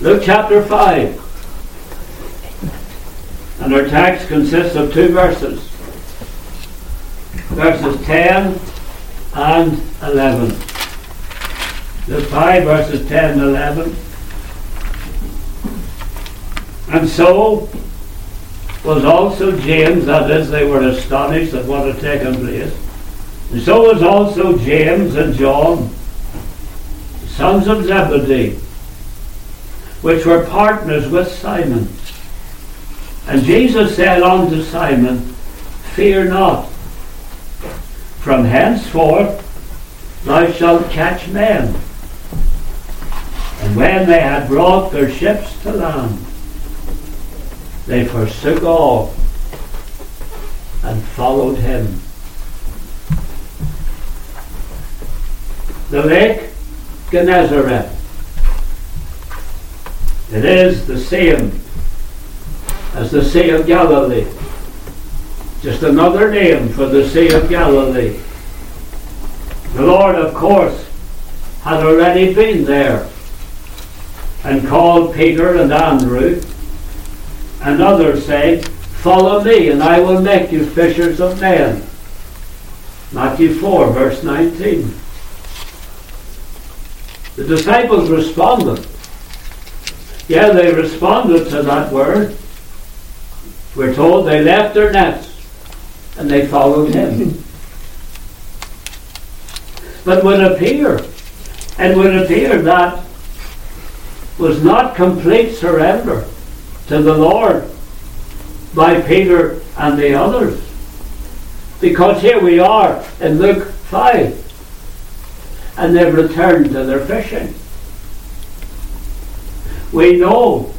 Luke chapter 5. And our text consists of two verses. Verses 10 and 11. Luke 5 verses 10 and 11. And so was also James, that is, they were astonished at what had taken place. And so was also James and John, sons of Zebedee, which were partners with Simon. And Jesus said unto Simon, Fear not, from henceforth thou shalt catch men. And when they had brought their ships to land, they forsook all and followed him. The lake Gennesaret. It is the same as the Sea of Galilee. Just another name for the Sea of Galilee. The Lord, of course, had already been there and called Peter and Andrew and others saying, Follow me, and I will make you fishers of men. Matthew 4, verse 19. The disciples responded. Yeah, they responded to that word. We're told they left their nets and they followed him. but would appear, and would appear that was not complete surrender to the Lord by Peter and the others. Because here we are in Luke 5, and they've returned to their fishing. We know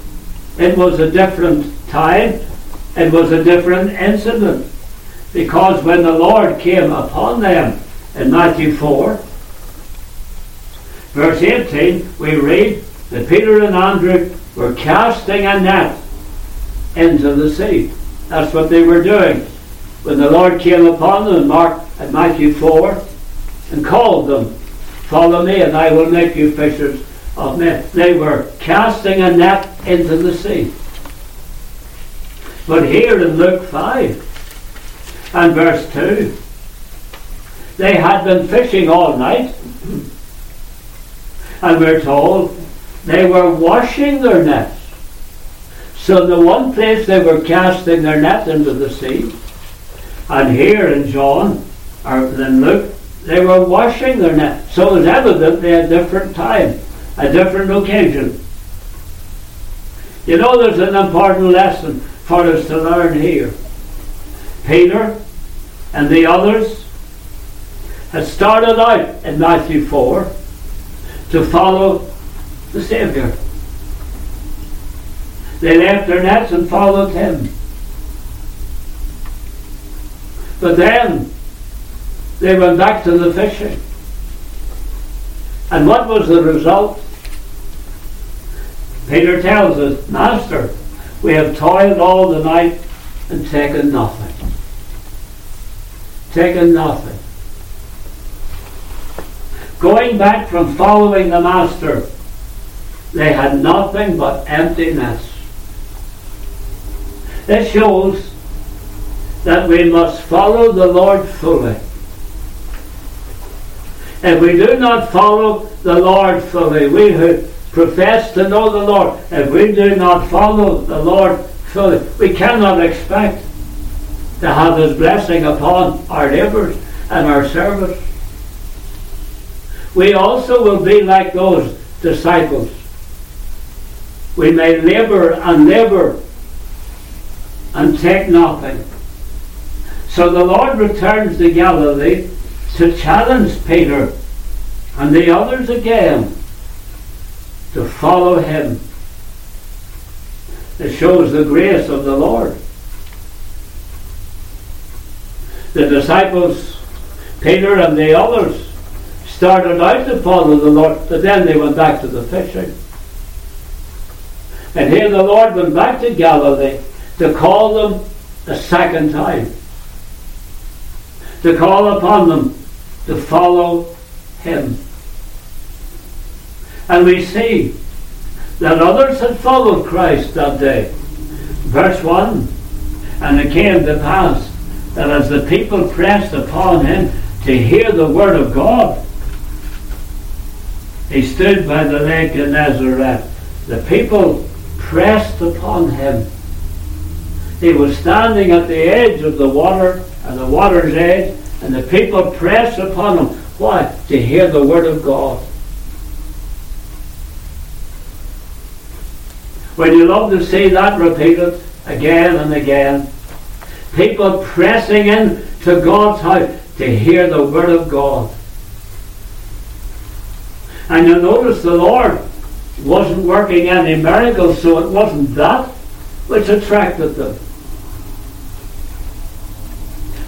it was a different time, it was a different incident, because when the Lord came upon them in Matthew 4, verse 18, we read that Peter and Andrew were casting a net into the sea. That's what they were doing. When the Lord came upon them Mark at Matthew 4 and called them, Follow me, and I will make you fishers of men. They were casting a net into the sea. But here in Luke 5 and verse 2, they had been fishing all night. And we're told they were washing their nets. So the one place they were casting their net into the sea, and here in John, or in Luke, they were washing their net. So it was evidently a different time, a different occasion. You know, there's an important lesson for us to learn here. Peter and the others had started out in Matthew 4 to follow the Saviour. They left their nets and followed him. But then they went back to the fishing. And what was the result? Peter tells us, Master, we have toiled all the night and taken nothing. Taken nothing. Going back from following the Master, they had nothing but emptiness. It shows that we must follow the Lord fully. If we do not follow the Lord fully, we who profess to know the Lord, if we do not follow the Lord fully, we cannot expect to have His blessing upon our labours and our service. We also will be like those disciples. We may labour and labour and take nothing. So the Lord returns to Galilee to challenge Peter and the others again to follow him. It shows the grace of the Lord. The disciples, Peter and the others, started out to follow the Lord, but then they went back to the fishing. And here the Lord went back to Galilee to call them a second time. To call upon them to follow Him. And we see that others had followed Christ that day. Verse 1 And it came to pass that as the people pressed upon him to hear the word of God, he stood by the lake of Gennesaret. The people pressed upon him. He was standing at the edge of the water, at the water's edge, and the people pressed upon him. Why? To hear the word of God. When you love to see that repeated again and again, people pressing in to God's house to hear the word of God. And you notice the Lord wasn't working any miracles, so it wasn't that which attracted them.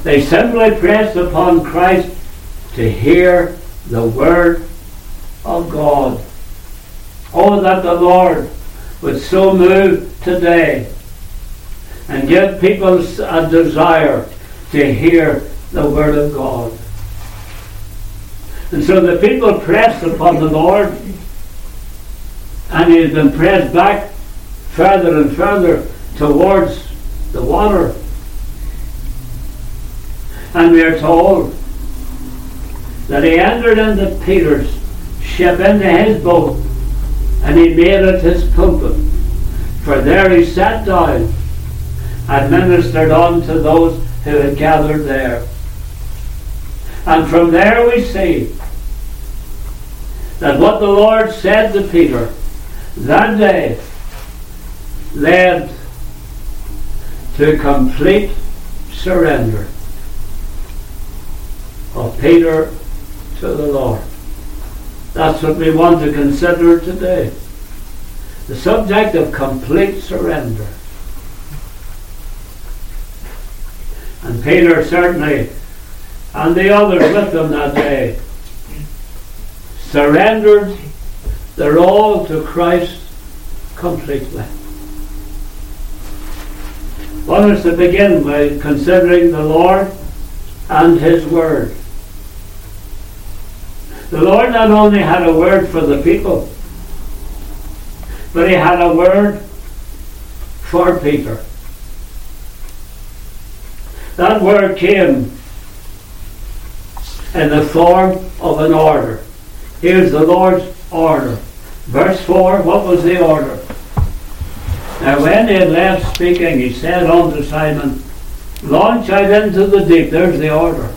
They simply pressed upon Christ to hear the word of God. Oh, that the Lord would so move today and give people a uh, desire to hear the word of God. And so the people pressed upon the Lord, and he has been pressed back further and further towards the water. And we are told that he entered into Peter's ship, into his boat, and he made it his pulpit. For there he sat down and ministered unto those who had gathered there. And from there we see that what the Lord said to Peter that day led to complete surrender of Peter to the Lord. That's what we want to consider today. The subject of complete surrender. And Peter certainly, and the others with him that day, surrendered their all to Christ completely. One is to begin by considering the Lord and His Word. The Lord not only had a word for the people, but He had a word for Peter. That word came in the form of an order. Here's the Lord's order. Verse 4, what was the order? Now when he had left speaking, he said unto Simon, Launch out into the deep. There's the order.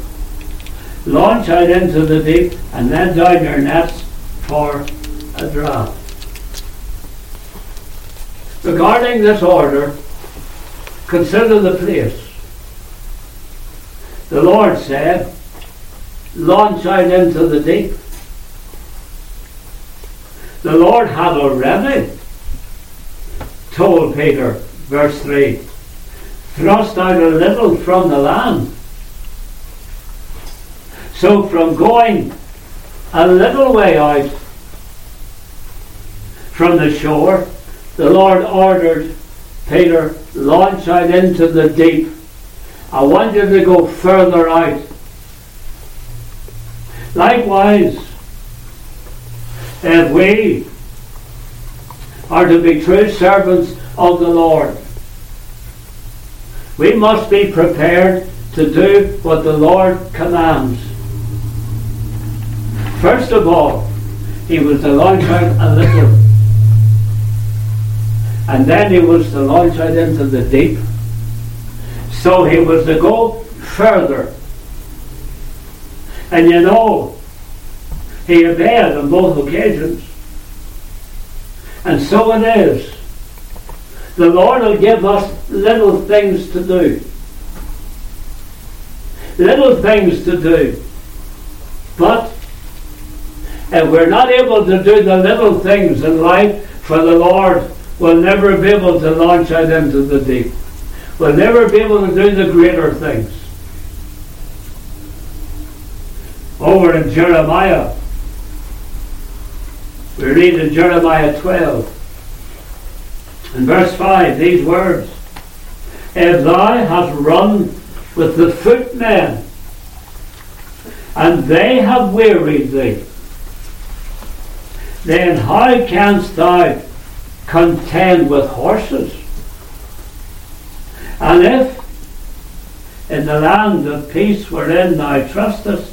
Launch out into the deep and let down your nets for a draught. Regarding this order, consider the place. The Lord said, launch out into the deep. The Lord had already told Peter, verse 3, thrust out a little from the land. So from going a little way out from the shore, the Lord ordered Peter, launch out into the deep I want you to go further out. Likewise, if we are to be true servants of the Lord, we must be prepared to do what the Lord commands. First of all, he was to launch out a little. And then he was to launch out into the deep. So he was to go further. And you know, he obeyed on both occasions. And so it is. The Lord will give us little things to do. Little things to do. But if we're not able to do the little things in life for the Lord, we'll never be able to launch out into the deep We'll never be able to do the greater things. Over in Jeremiah, we read in Jeremiah 12, in verse 5, these words If thou hast run with the footmen, and they have wearied thee, then how canst thou contend with horses. And if in the land of peace wherein thou trustest,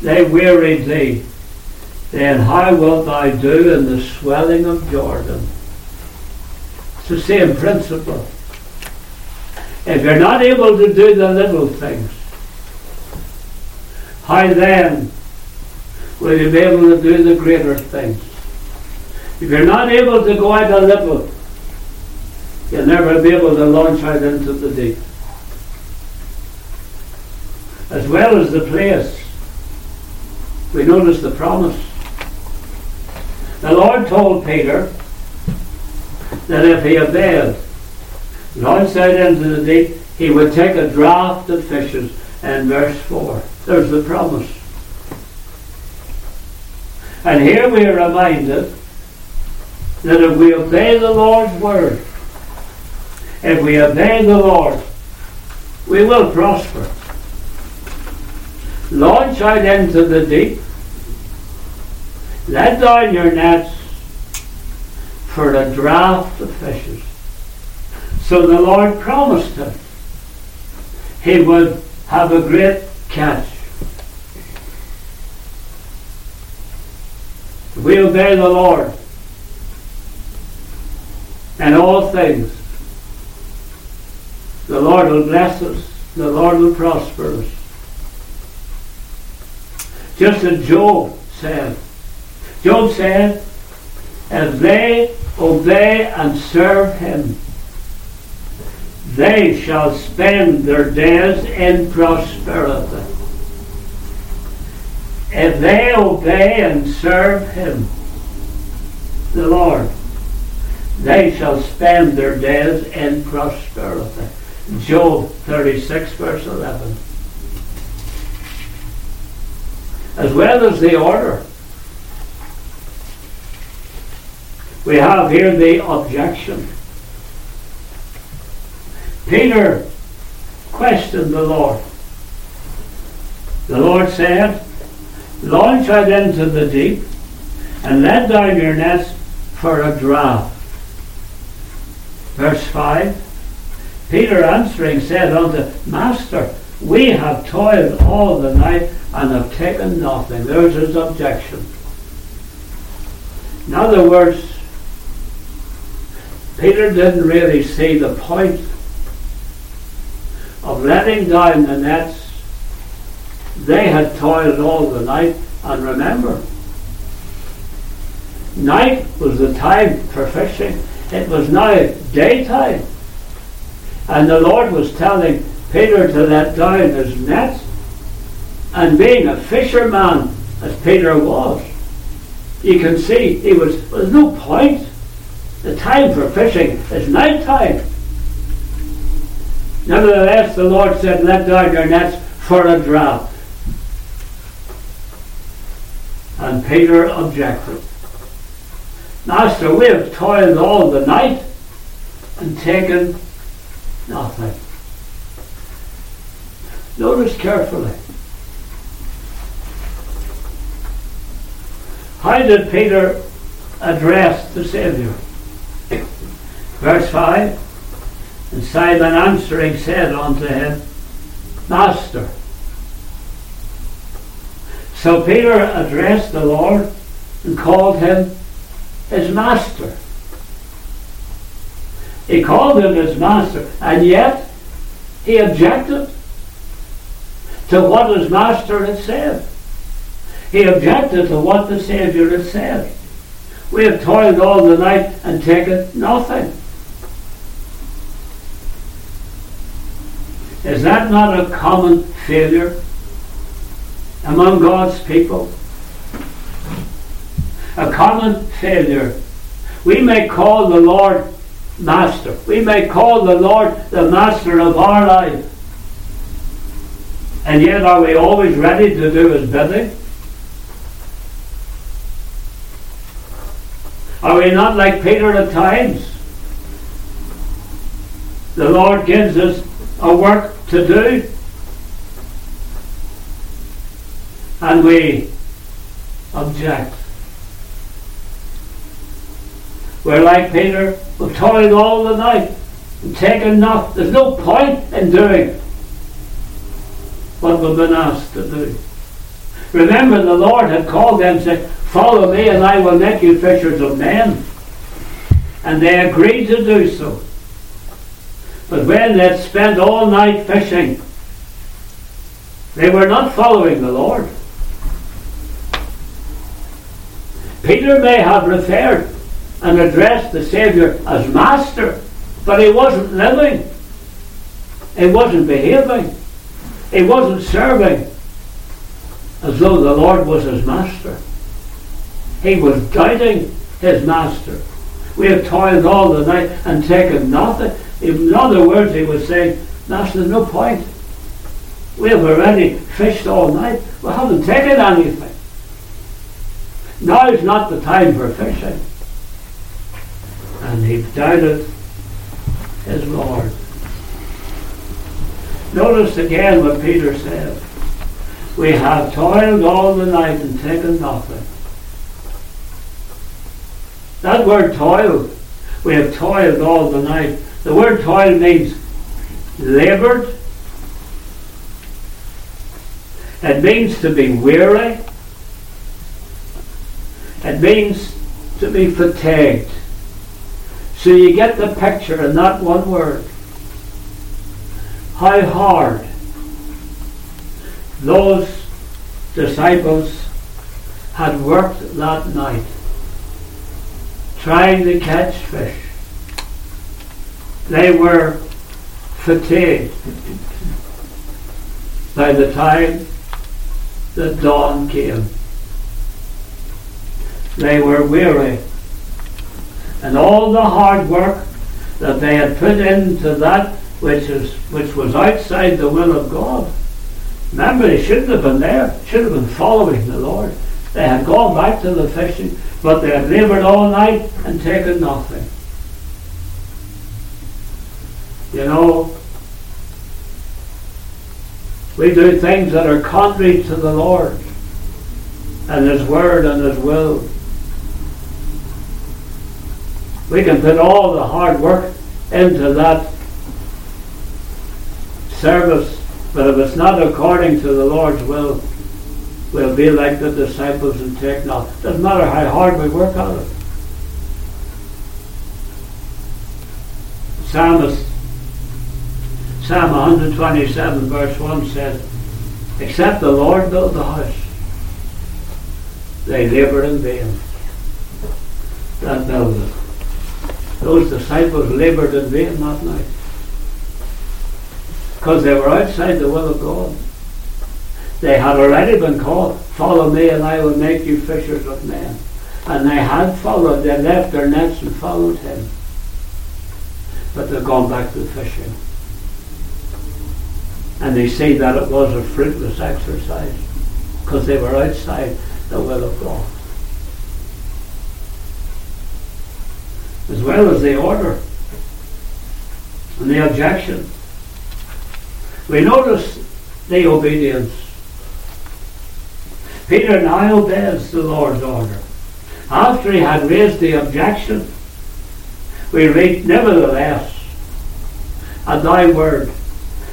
they wearied thee, then how wilt thou do in the swelling of Jordan? It's the same principle. If you're not able to do the little things, how then will you be able to do the greater things? If you're not able to go out a little, you'll never be able to launch out into the deep. As well as the place, we notice the promise. The Lord told Peter that if he obeyed, launched out into the deep, he would take a draught of fishes. And verse 4, there's the promise. And here we are reminded that if we obey the Lord's word, if we obey the Lord, we will prosper. Launch out into the deep. Let down your nets for a draught of fishes. So the Lord promised him he would have a great catch. We obey the Lord and all things. The Lord will bless us. The Lord will prosper us. Just as Job said. Job said, if they obey and serve him, they shall spend their days in prosperity. If they obey and serve him, the Lord, they shall spend their days in prosperity. Job 36, verse 11. As well as the order, we have here the objection. Peter questioned the Lord. The Lord said, Launch out into the deep and let down your nets for a draught. Verse 5 Peter answering said unto Master, we have toiled all the night and have taken nothing. There's his objection. In other words, Peter didn't really see the point of letting down the nets. They had toiled all the night, and remember, night was the time for fishing. It was now daytime. And the Lord was telling Peter to let down his nets. And being a fisherman, as Peter was, you can see he was, there's no point. The time for fishing is night time. Nevertheless, the Lord said, Let down your nets for a draught. And Peter objected. Master, we have toiled all the night and taken nothing. Notice carefully. How did Peter address the Saviour? Verse 5 and Simon answering said unto him, Master. So Peter addressed the Lord and called him his master. He called him his master, and yet he objected to what his master had said. He objected to what the Saviour had said. We have toiled all the night and taken nothing. Is that not a common failure among God's people? A common failure. We may call the Lord Master. We may call the Lord the Master of our life. And yet, are we always ready to do His bidding? Are we not like Peter at times? The Lord gives us a work to do. And we object. We're like Peter, we've toiled all the night and taken. There's no point in doing what we've been asked to do. Remember, the Lord had called them and said, Follow me, and I will make you fishers of men. And they agreed to do so. But when they'd spent all night fishing, they were not following the Lord. Peter may have referred and addressed the Saviour as Master, but he wasn't living. He wasn't behaving. He wasn't serving as though the Lord was his master. He was doubting his master. We have toiled all the night and taken nothing. In other words, he was saying, Master, there's no point. We have already fished all night. We haven't taken anything. Now is not the time for fishing. And he doubted his Lord. Notice again what Peter said. We have toiled all the night and taken nothing. That word toil, we have toiled all the night. The word toil means laboured. It means to be weary. It means to be fatigued. So you get the picture in that one word. How hard those disciples had worked that night trying to catch fish. They were fatigued by the time the dawn came. They were weary. And all the hard work that they had put into that which, is, which was outside the will of God. Remember, they shouldn't have been there, should have been following the Lord. They had gone back to the fishing, but they had laboured all night and taken nothing. You know, we do things that are contrary to the Lord and His Word and His will. We can put all the hard work into that service, but if it's not according to the Lord's will, we'll be like the disciples and take not. Doesn't matter how hard we work at it. Psalmist, Psalm 127, verse 1 says, Except the Lord build the house, they labor in vain that build Those disciples labored in vain that night because they were outside the will of God. They had already been called, Follow me and I will make you fishers of men. And they had followed, they left their nets and followed him. But they've gone back to fishing. And they say that it was a fruitless exercise because they were outside the will of God. As well as the order and the objection. We notice the obedience. Peter now obeys the Lord's order. After he had raised the objection, we read, Nevertheless, at thy word,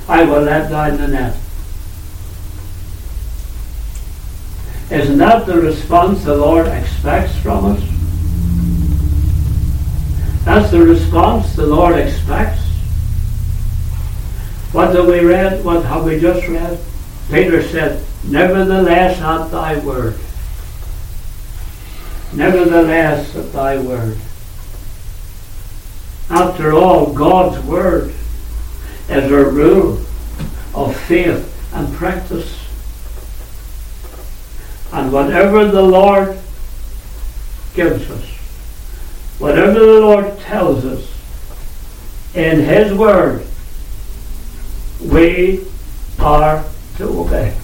I will let down the net. Isn't that the response the Lord expects from us? That's the response the Lord expects. What have we read? What have we just read? Peter said, Nevertheless at thy word. Nevertheless at thy word. After all, God's word is a rule of faith and practice. And whatever the Lord gives us, Whatever the Lord tells us in His Word, we are to obey.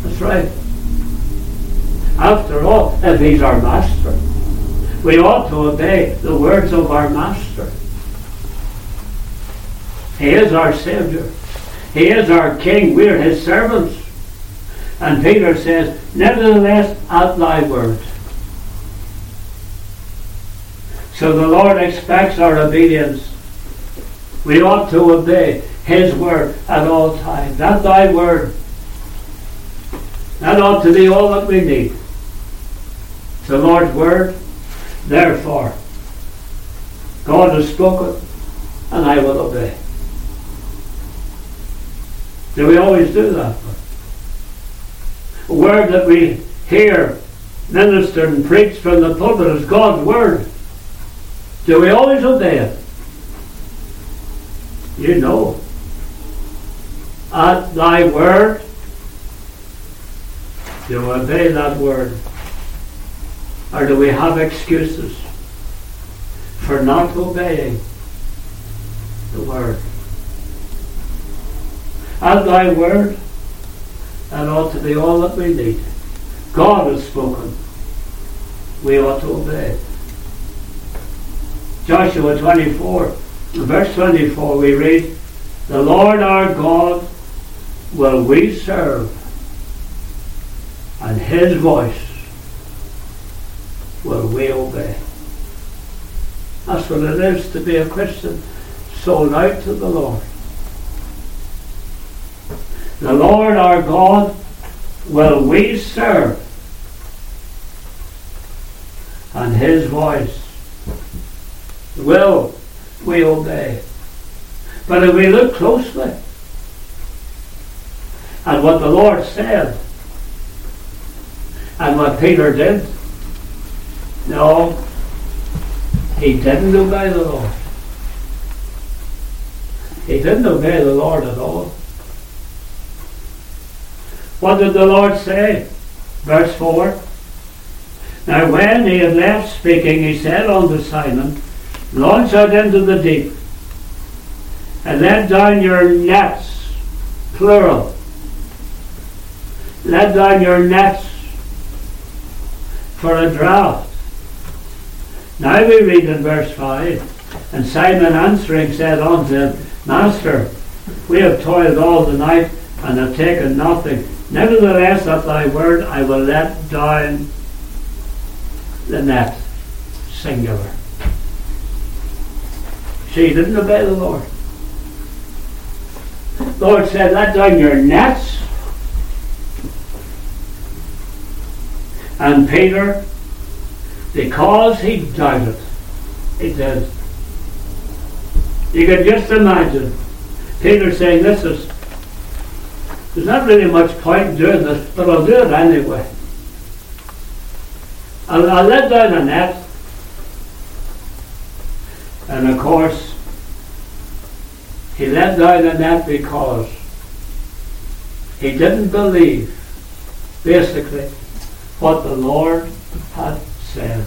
That's right. After all, if He's our Master, we ought to obey the words of our Master. He is our Savior. He is our King. We're His servants. And Peter says, Nevertheless, at thy word. So the Lord expects our obedience. We ought to obey His word at all times. That's thy word. That ought to be all that we need. The Lord's word. Therefore, God has spoken, and I will obey. Do we always do that? A word that we hear ministered and preached from the pulpit is God's word. Do we always obey it? You know. At thy word, do we obey that word? Or do we have excuses for not obeying the word? At thy word, that ought to be all that we need. God has spoken. We ought to obey. Joshua 24, verse 24, we read, The Lord our God will we serve, and his voice will we obey. That's what it is to be a Christian, sold out to the Lord. The Lord our God will we serve, and his voice will we obey. But if we look closely at what the Lord said and what Peter did, no, he didn't obey the Lord. He didn't obey the Lord at all. What did the Lord say? Verse 4. Now when he had left speaking, he said unto Simon, Launch out into the deep, and let down your nets, plural. Let down your nets for a draught. Now we read in verse 5 And Simon answering said unto him, Master, we have toiled all the night and have taken nothing. Nevertheless, at thy word I will let down the net. Singular. See, he didn't obey the Lord. The Lord said, let down your nets. And Peter, because he doubted, he did. You can just imagine Peter saying, this is, there's not really much point in doing this, but I'll do it anyway. I'll, I'll let down a net. And of course, he let down a net because he didn't believe, basically, what the Lord had said.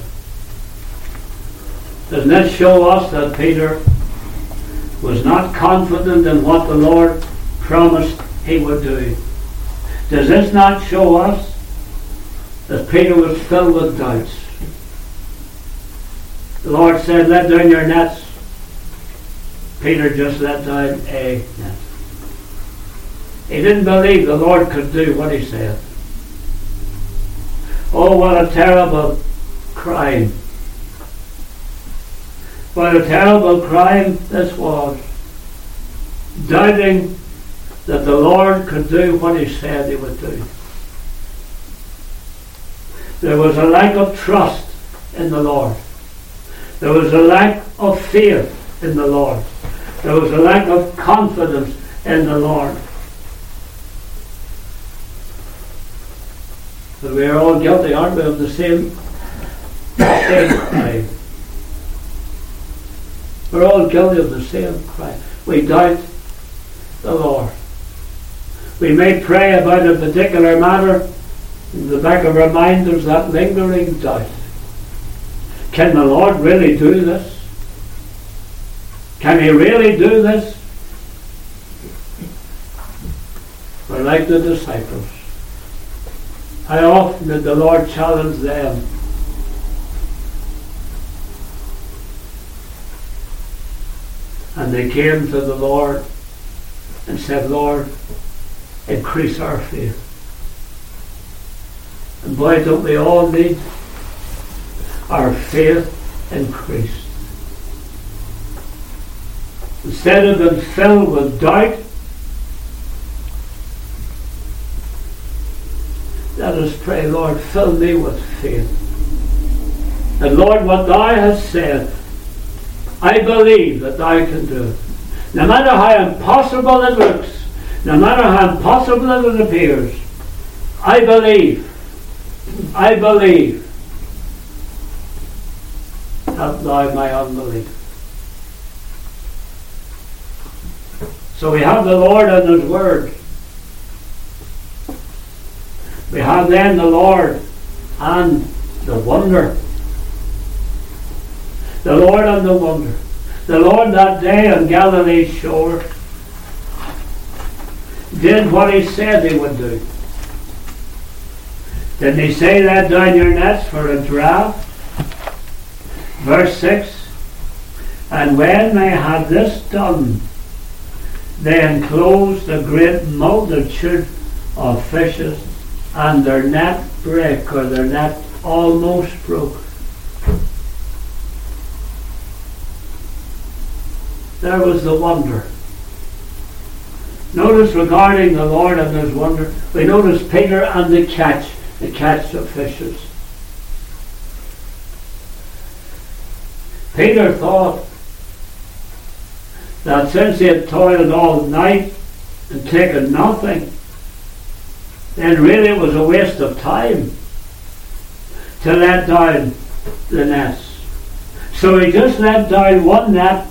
Doesn't that show us that Peter was not confident in what the Lord promised he would do? Does this not show us that Peter was filled with doubts? The Lord said, Let down your nets. Peter just let down a net. He didn't believe the Lord could do what he said. Oh, what a terrible crime. What a terrible crime this was. Doubting that the Lord could do what he said he would do. There was a lack of trust in the Lord. There was a lack of faith in the Lord. There was a lack of confidence in the Lord. But we are all guilty, aren't we, of the same, same crime. We're all guilty of the same crime. We doubt the Lord. We may pray about a particular matter. In the back of our mind, there's that lingering doubt. Can the Lord really do this? Can He really do this? We're like the disciples. How often did the Lord challenge them? And they came to the Lord and said, Lord, increase our faith. And boy, don't we all need our faith increased. Instead of being filled with doubt, let us pray, Lord, fill me with faith. And Lord, what thou hast said, I believe that thou can do. No matter how impossible it looks, no matter how impossible it appears, I believe, I believe, thou my unbelief. So we have the Lord and His Word. We have then the Lord and the wonder. The Lord and the wonder. The Lord that day on Galilee's shore did what he said he would do. Didn't he say that down your nets for a draught? Verse 6 And when they had this done, they enclosed a great multitude of fishes, and their net brake, or their net almost broke. There was the wonder. Notice regarding the Lord and his wonder, we notice Peter and the catch, the catch of fishes. Peter thought that since he had toiled all night and taken nothing, then really it was a waste of time to let down the nets. So he just let down one net,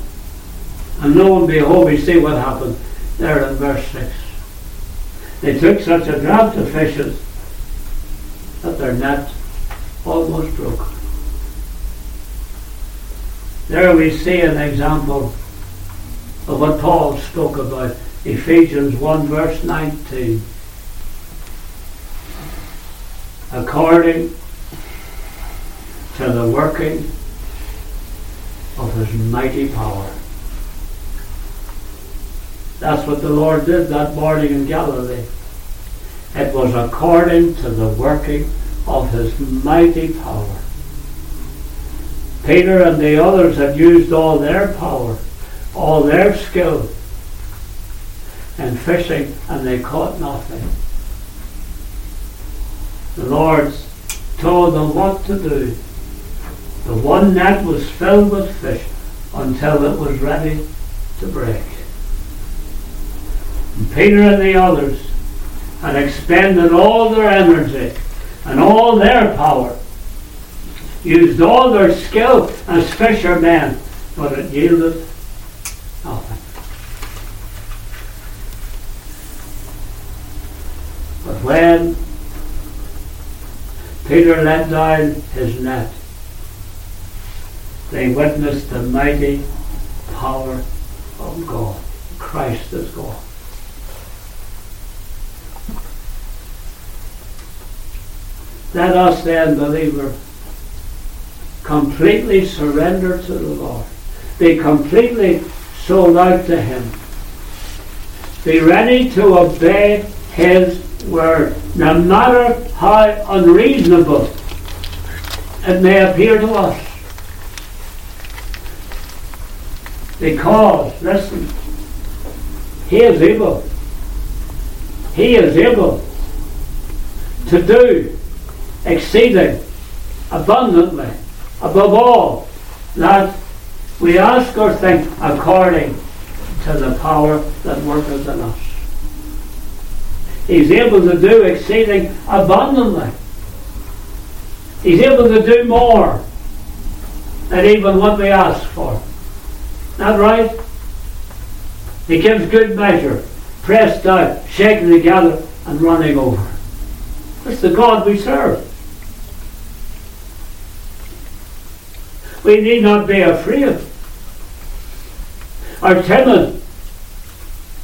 and lo and behold, we see what happened there in verse 6. They took such a draught of fishes that their net almost broke. There we see an example of what Paul spoke about. Ephesians 1 verse 19. According to the working of his mighty power. That's what the Lord did that morning in Galilee. It was according to the working of his mighty power. Peter and the others had used all their power, all their skill in fishing, and they caught nothing. The Lord told them what to do. The one net was filled with fish until it was ready to break. And Peter and the others had expended all their energy and all their power, used all their skill as fishermen, but it yielded nothing. But when Peter let down his net, they witnessed the mighty power of God. Christ is God. Let us then, believer, completely surrender to the Lord. Be completely sold out to Him. Be ready to obey His word, no matter how unreasonable it may appear to us. Because, listen, He is able. He is able to do exceeding abundantly above all that we ask or think according to the power that worketh in us. He's able to do exceeding abundantly. He's able to do more than even what we ask for. Not right? He gives good measure, pressed down, shaken together, and running over. That's the God we serve. We need not be afraid or timid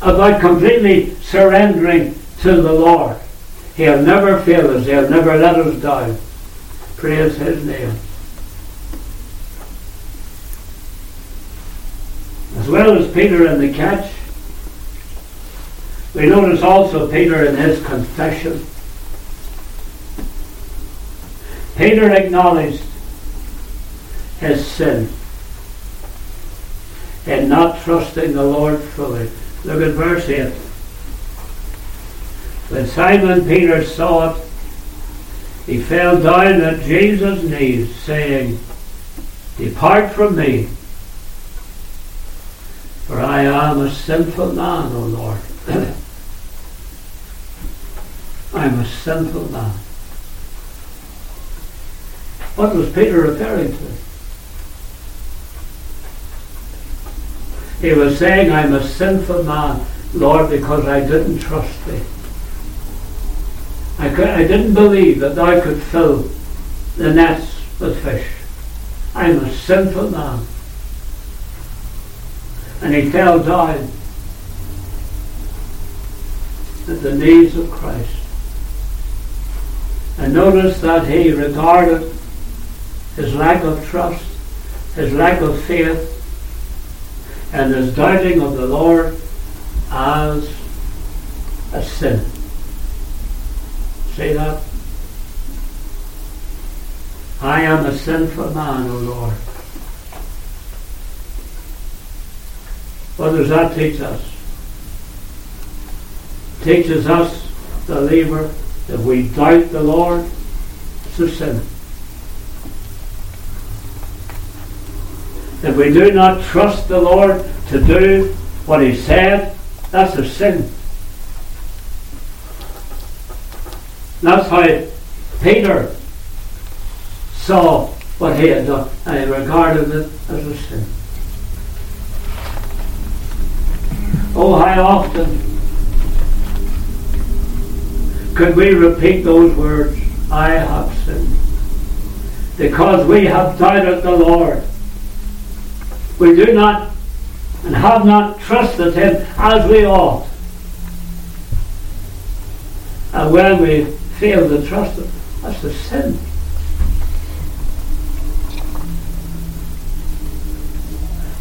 about completely surrendering to the Lord. He'll never fail us. He'll never let us down. Praise His name. As well as Peter in the catch, we notice also Peter in his confession. Peter acknowledged his sin And not trusting the Lord fully. Look at verse 8. When Simon Peter saw it, he fell down at Jesus' knees, saying, Depart from me, for I am a sinful man, O Lord. I'm a sinful man. What was Peter referring to? He was saying, I'm a sinful man, Lord, because I didn't trust thee. I, could, I didn't believe that thou could fill the nets with fish. I'm a sinful man. And he fell down at the knees of Christ. And notice that he regarded his lack of trust, his lack of faith, and his doubting of the Lord as a sin. See that? I am a sinful man, O Lord. What does that teach us? It teaches us, the believer, that we doubt the Lord, it's a sin. If we do not trust the Lord to do what He said, that's a sin. That's how Peter saw what he had done and he regarded it as a sin. Oh, how often could we repeat those words, I have sinned? Because we have doubted the Lord we do not and have not trusted Him as we ought. And when we fail to trust Him, that's a sin.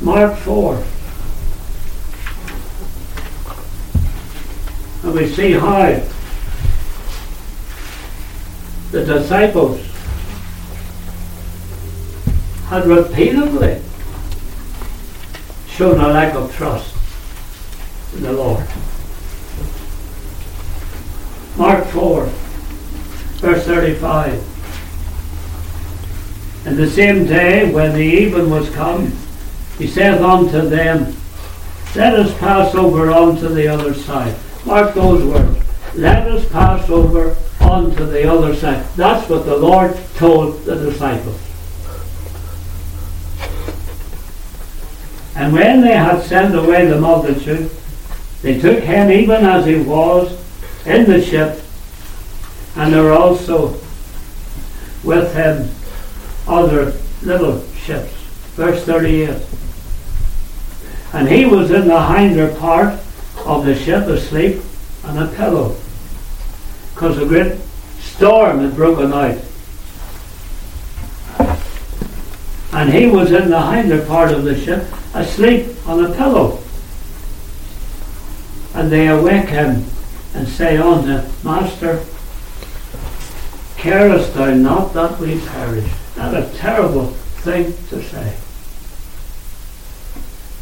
Mark 4. And we see how the disciples had repeatedly shown a lack of trust in the Lord. Mark 4, verse 35. And the same day, when the even was come, he saith unto them, Let us pass over unto the other side. Mark those words. Let us pass over unto the other side. That's what the Lord told the disciples. And when they had sent away the multitude, they took him even as he was in the ship, and there were also with him other little ships. Verse 38. And he was in the hinder part of the ship asleep on a pillow, because a great storm had broken out. And he was in the hinder part of the ship asleep on a pillow. And they awake him and say oh, unto Master, carest thou not that we perish? Not a terrible thing to say.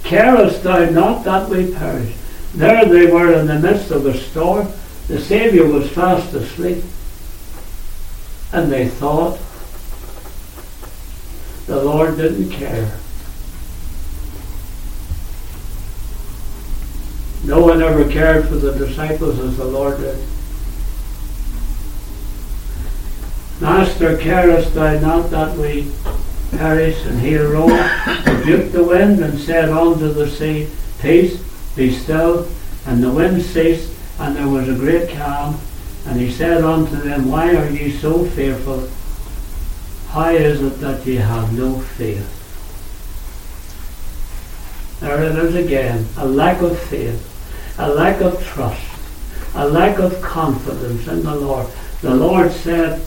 Carest thou not that we perish? There they were in the midst of a storm. The Saviour was fast asleep. And they thought the Lord didn't care. No one ever cared for the disciples as the Lord did. Master, carest thou not that we perish? And he arose, rebuked the wind, and said unto the sea, Peace, be still. And the wind ceased, and there was a great calm. And he said unto them, Why are ye so fearful? How is it that ye have no faith? There it is again, a lack of faith a lack of trust, a lack of confidence in the Lord. The Lord said,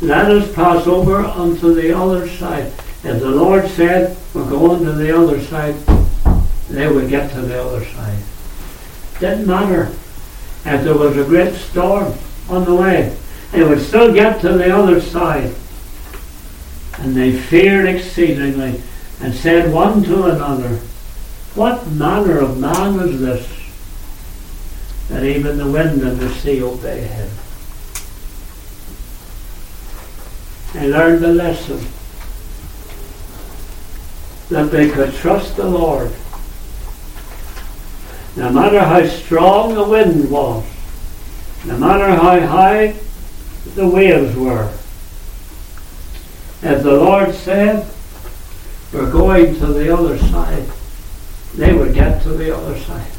Let us pass over unto the other side. If the Lord said, We're going to the other side, they would get to the other side. Didn't matter if there was a great storm on the way, they would still get to the other side. And they feared exceedingly, and said one to another, What manner of man is this, that even the wind and the sea obey him? They learned the lesson that they could trust the Lord. No matter how strong the wind was, no matter how high the waves were, if the Lord said, we're going to the other side, they would get to the other side.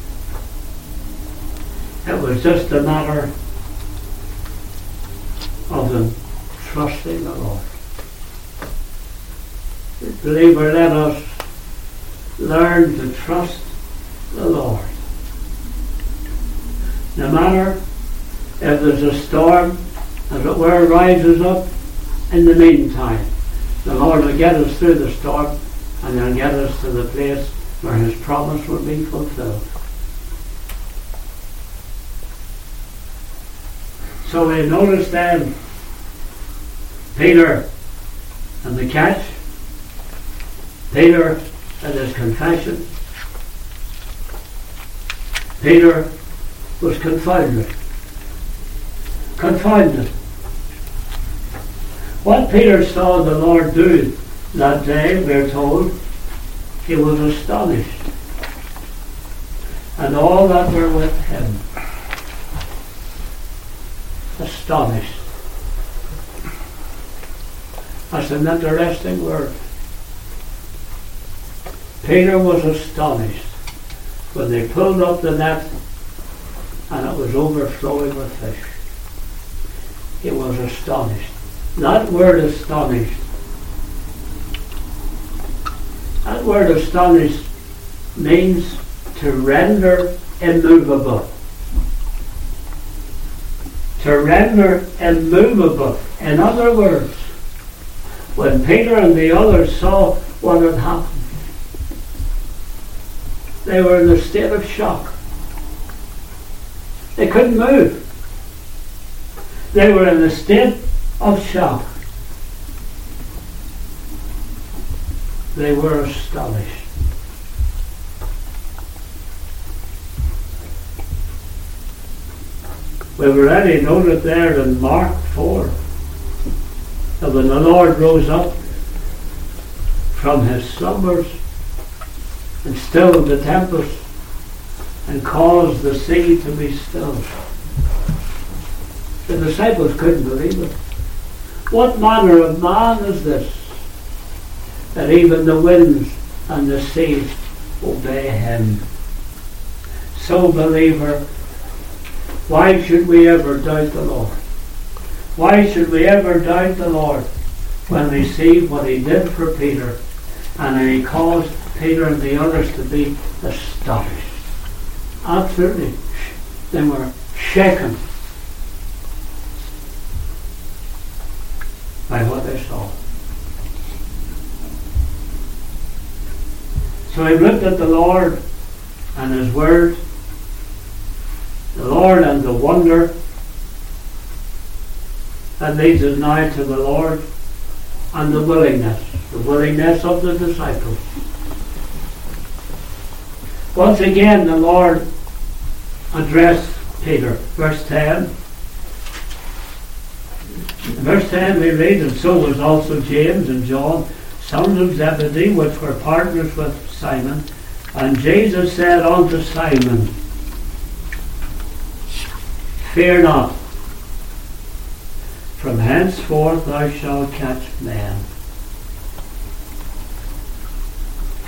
It was just a matter of them trusting the Lord. Believer, let us learn to trust the Lord. No matter if there's a storm, as it were, rises up in the meantime, the Lord will get us through the storm and He'll get us to the place where His promise will be fulfilled. So we notice then Peter and the catch, Peter and his confession. Peter was confounded. Confounded. What Peter saw the Lord do that day, we're told, he was astonished. And all that were with him astonished. That's an interesting word. Peter was astonished when they pulled up the net and it was overflowing with fish. He was astonished. That word astonished, that word astonished means to render immovable. To render immovable. In other words, when Peter and the others saw what had happened, they were in a state of shock. They couldn't move. They were in a state of shock. They were astonished. We've already noted there in Mark 4 that when the Lord rose up from his slumbers and stilled the tempest and caused the sea to be still, the disciples couldn't believe it. What manner of man is this that even the winds and the seas obey him? So, believer, why should we ever doubt the Lord? Why should we ever doubt the Lord when we see what he did for Peter and he caused Peter and the others to be astonished? Absolutely. They were shaken by what they saw. So he looked at the Lord and his word, the Lord and the wonder that leads us now to the Lord and the willingness, the willingness of the disciples. Once again, the Lord addressed Peter. Verse 10. In verse 10 we read, And so was also James and John, sons of Zebedee, which were partners with Simon. And Jesus said unto Simon, Fear not, from henceforth thou shalt catch men.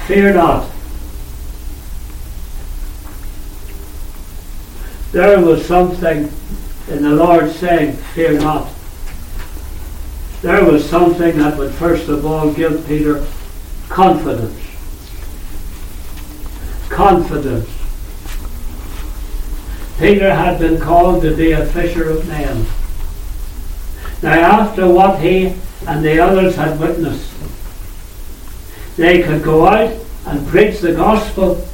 Fear not. There was something in the Lord saying, Fear not. There was something that would first of all give Peter confidence. Confidence. Peter had been called to be a fisher of men. Now, after what he and the others had witnessed, they could go out and preach the gospel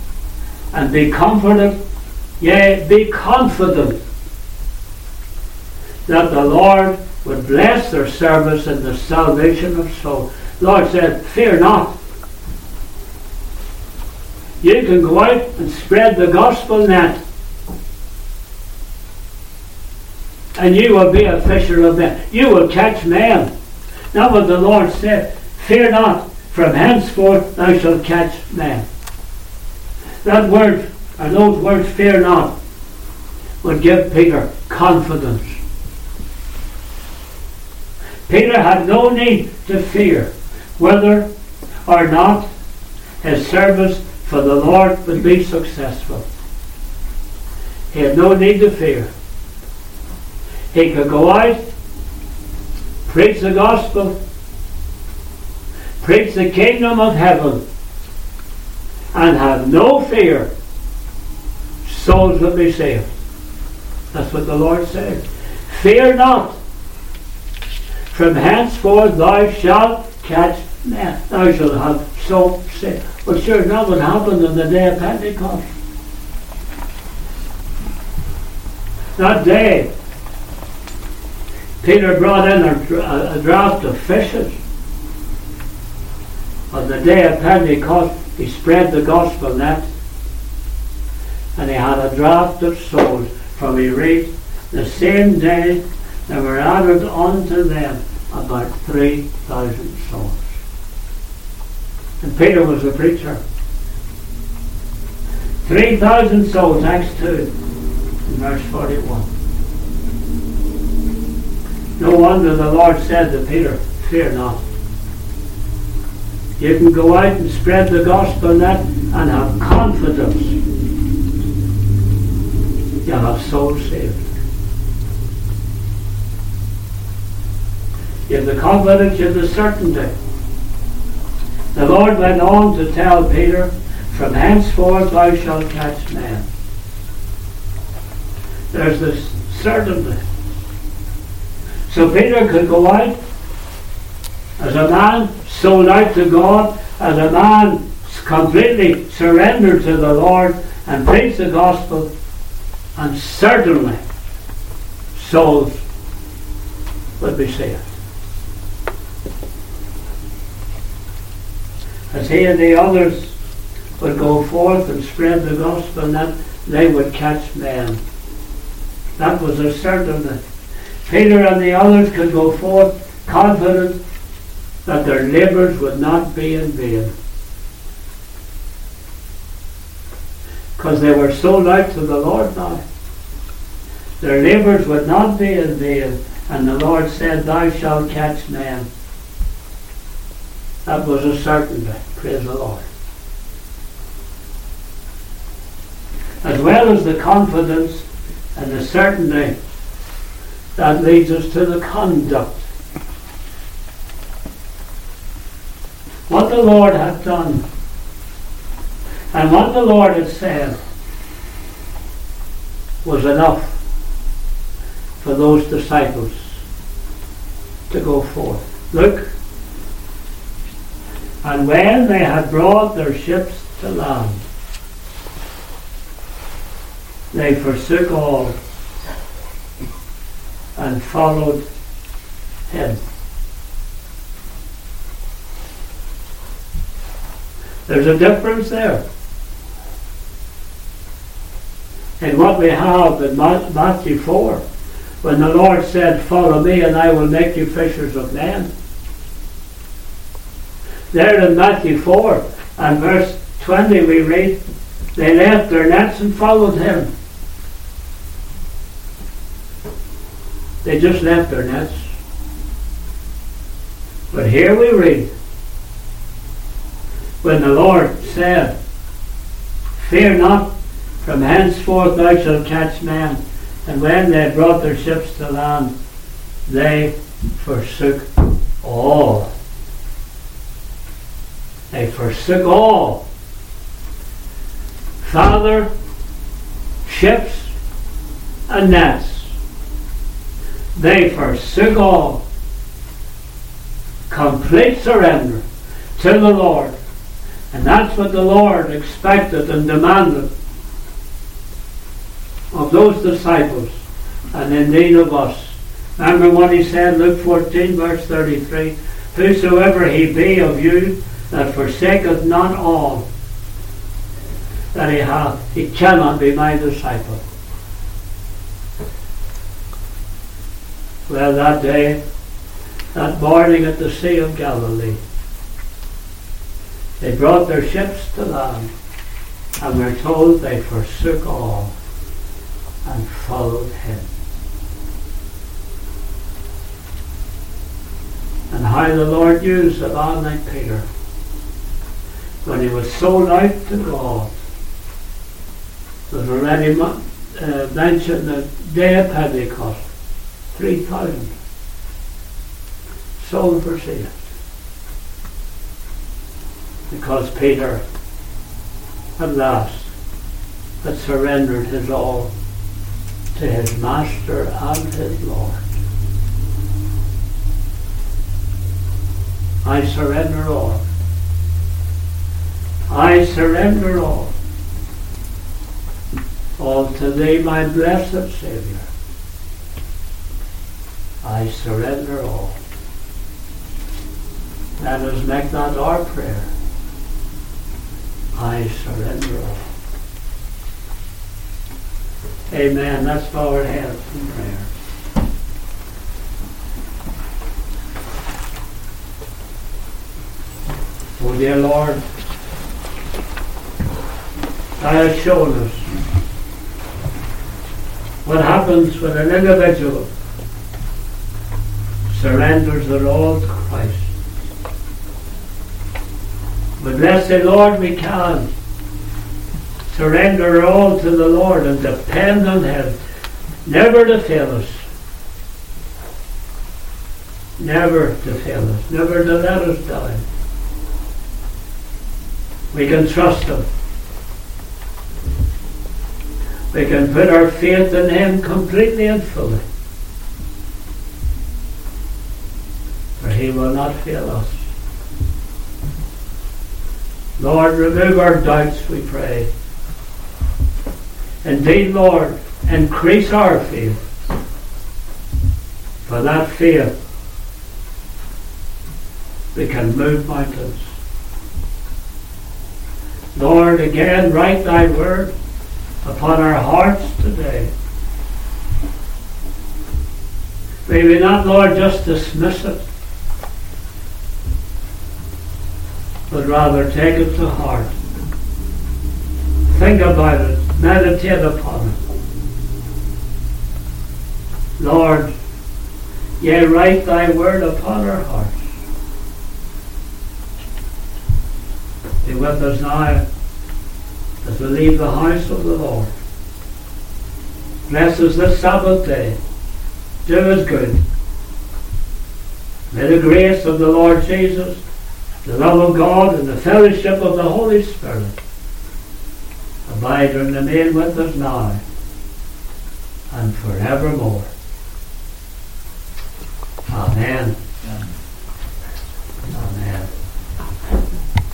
and be comforted, yea, be confident that the Lord would bless their service in the salvation of souls. The Lord said, Fear not. You can go out and spread the gospel net. And you will be a fisher of men. You will catch men. Now what the Lord said, Fear not, from henceforth thou shalt catch men. That word, and those words, fear not, would give Peter confidence. Peter had no need to fear whether or not his service for the Lord would be successful. He had no need to fear. He could go out, preach the gospel, preach the kingdom of heaven, and have no fear. Souls will be saved. That's what the Lord said. Fear not. From henceforth thou shalt catch men. Thou shalt have so say. Well, sure, that what happened on the day of Pentecost. That day, Peter brought in a, a draft of fishes. On the day of Pentecost, he spread the gospel net, and he had a draft of souls from he reached the same day there were added unto them about 3,000 souls. And Peter was a preacher. 3,000 souls, Acts 2, in verse 41. No wonder the Lord said to Peter, Fear not. You can go out and spread the gospel net and have confidence. You'll have souls saved. Have the confidence, have the certainty. The Lord went on to tell Peter, From henceforth thou shalt catch men. There's this certainty. So Peter could go out as a man sold out to God, as a man completely surrendered to the Lord and preach the gospel, and certainly souls would be saved. As he and the others would go forth and spread the gospel, and that they would catch men. That was a certainty. Peter and the others could go forth confident that their labours would not be in vain. Because they were sold out to the Lord now. Their labours would not be in vain. And the Lord said, Thou shalt catch men. That was a certainty. Praise the Lord. As well as the confidence and the certainty that leads us to the conduct. What the Lord had done and what the Lord had said was enough for those disciples to go forth. Look, and when they had brought their ships to land, they forsook all and followed him. There's a difference there. In what we have in Matthew 4, when the Lord said, Follow me and I will make you fishers of men there in Matthew 4 and verse 20 we read, they left their nets and followed him. They just left their nets. But here we read, when the Lord said, Fear not, from henceforth thou shalt catch men. And when they brought their ships to land, they forsook all they forsook all. Father, ships, and nets. They forsook all. Complete surrender to the Lord. And that's what the Lord expected and demanded of those disciples and indeed of us. Remember what he said, Luke 14, verse 33 whosoever he be of you that forsaketh not all that he hath, he cannot be my disciple. Well, that day, that morning at the Sea of Galilee, they brought their ships to land, and we're told they forsook all and followed him. And how the Lord used a man like Peter when he was sold out to God. There's already uh, mentioned the day of Pentecost, 3,000 sold for saved. Because Peter at last had surrendered his all to his Master and his Lord. I surrender all. I surrender all. All to thee, my blessed Saviour. I surrender all. Let us make that our prayer. I surrender all. Amen. Let's bow our heads in prayer. Oh, dear Lord, Thou hast shown us what happens when an individual surrenders it all to Christ. But blessed Lord, we can surrender all to the Lord and depend on Him, never to fail us. Never to fail us, never to let us down. We can trust Him. We can put our faith in Him completely and fully. For He will not fail us. Lord, remove our doubts, we pray. Indeed, Lord, increase our faith. For that faith, we can move mountains. Lord, again, write thy word upon our hearts today. May we not, Lord, just dismiss it, but rather take it to heart. Think about it, meditate upon it. Lord, yea, write thy word upon our hearts. Be with us now as we leave the house of the Lord. Bless us this Sabbath day. Do us good. May the grace of the Lord Jesus, the love of God, and the fellowship of the Holy Spirit abide and remain with us now and forevermore. Amen.